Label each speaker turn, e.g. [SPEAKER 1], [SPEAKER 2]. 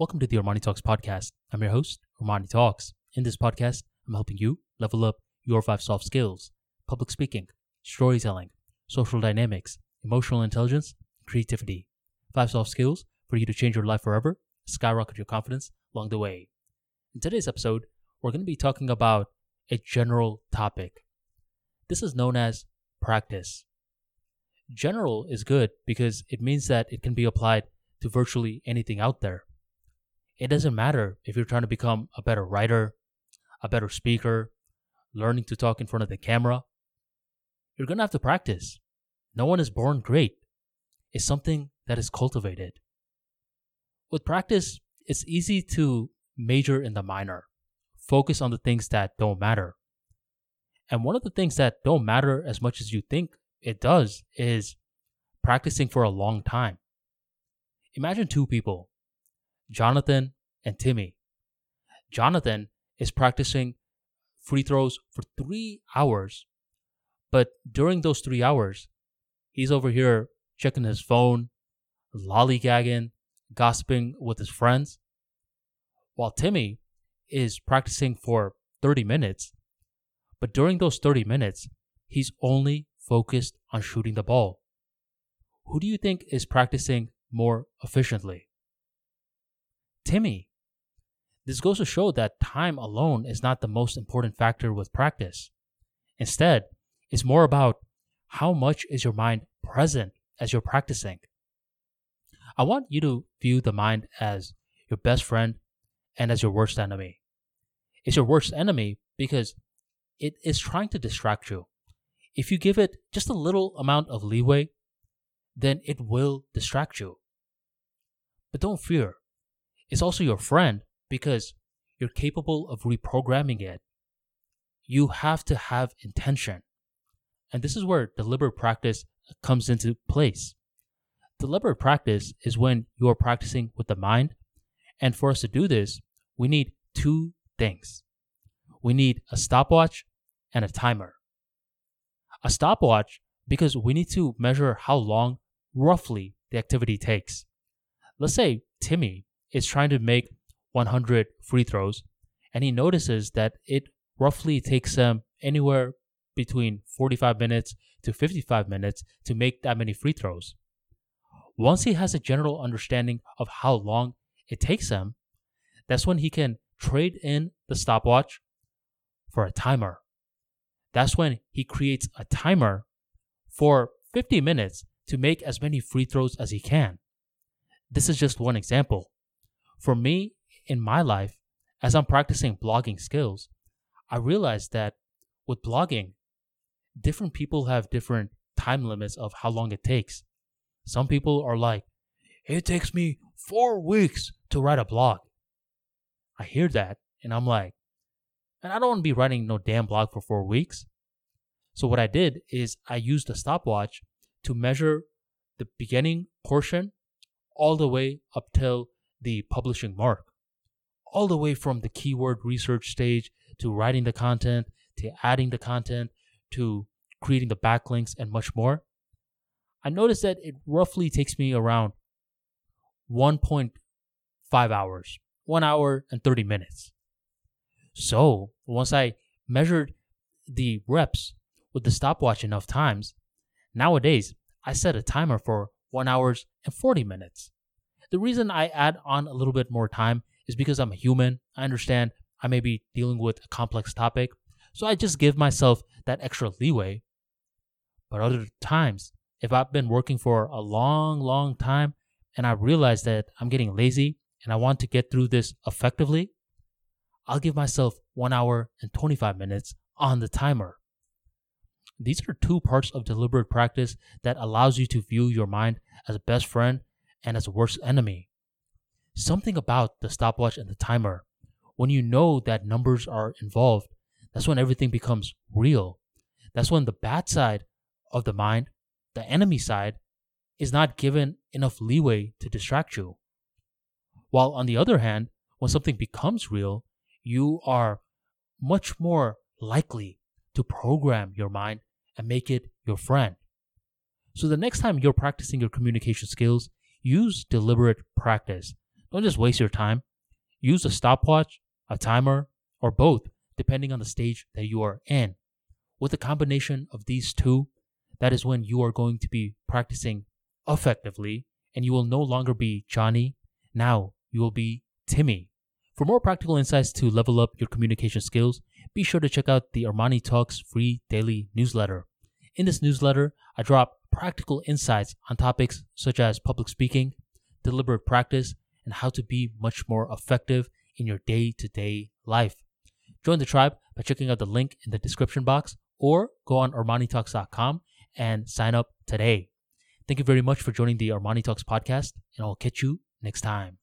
[SPEAKER 1] Welcome to the Armani Talks podcast. I'm your host, Armani Talks. In this podcast, I'm helping you level up your five soft skills public speaking, storytelling, social dynamics, emotional intelligence, creativity. Five soft skills for you to change your life forever, skyrocket your confidence along the way. In today's episode, we're going to be talking about a general topic. This is known as practice. General is good because it means that it can be applied to virtually anything out there. It doesn't matter if you're trying to become a better writer, a better speaker, learning to talk in front of the camera. You're going to have to practice. No one is born great. It's something that is cultivated. With practice, it's easy to major in the minor, focus on the things that don't matter. And one of the things that don't matter as much as you think it does is practicing for a long time. Imagine two people, Jonathan and Timmy. Jonathan is practicing free throws for three hours, but during those three hours, he's over here checking his phone, lollygagging, gossiping with his friends, while Timmy is practicing for 30 minutes. But during those 30 minutes, he's only focused on shooting the ball. Who do you think is practicing more efficiently? Timmy. This goes to show that time alone is not the most important factor with practice. Instead, it's more about how much is your mind present as you're practicing. I want you to view the mind as your best friend and as your worst enemy. It's your worst enemy because it is trying to distract you. If you give it just a little amount of leeway, then it will distract you. But don't fear. It's also your friend because you're capable of reprogramming it. You have to have intention. And this is where deliberate practice comes into place. Deliberate practice is when you are practicing with the mind. And for us to do this, we need two things we need a stopwatch and a timer a stopwatch because we need to measure how long roughly the activity takes. Let's say Timmy is trying to make 100 free throws and he notices that it roughly takes him anywhere between 45 minutes to 55 minutes to make that many free throws. Once he has a general understanding of how long it takes him, that's when he can trade in the stopwatch for a timer that's when he creates a timer for 50 minutes to make as many free throws as he can. This is just one example. For me, in my life, as I'm practicing blogging skills, I realized that with blogging, different people have different time limits of how long it takes. Some people are like, it takes me four weeks to write a blog. I hear that and I'm like, and I don't want to be writing no damn blog for four weeks. So what I did is I used a stopwatch to measure the beginning portion all the way up till the publishing mark. All the way from the keyword research stage to writing the content, to adding the content, to creating the backlinks and much more. I noticed that it roughly takes me around 1.5 hours, 1 hour and 30 minutes. So once I measured the reps with the stopwatch enough times, nowadays I set a timer for 1 hours and 40 minutes. The reason I add on a little bit more time is because I'm a human. I understand I may be dealing with a complex topic, so I just give myself that extra leeway. But other times, if I've been working for a long, long time and I realize that I'm getting lazy and I want to get through this effectively, I'll give myself 1 hour and 25 minutes on the timer. These are two parts of deliberate practice that allows you to view your mind as a best friend and as a worst enemy. Something about the stopwatch and the timer, when you know that numbers are involved, that's when everything becomes real. That's when the bad side of the mind, the enemy side, is not given enough leeway to distract you. While on the other hand, when something becomes real, you are much more likely to program your mind and make it your friend. So the next time you're practicing your communication skills, use deliberate practice don't just waste your time. Use a stopwatch, a timer, or both, depending on the stage that you are in. With a combination of these two, that is when you are going to be practicing effectively and you will no longer be Johnny. Now you will be Timmy. For more practical insights to level up your communication skills, be sure to check out the Armani Talks free daily newsletter. In this newsletter, I drop practical insights on topics such as public speaking, deliberate practice, and how to be much more effective in your day to day life. Join the tribe by checking out the link in the description box or go on ArmaniTalks.com and sign up today. Thank you very much for joining the Armani Talks podcast, and I'll catch you next time.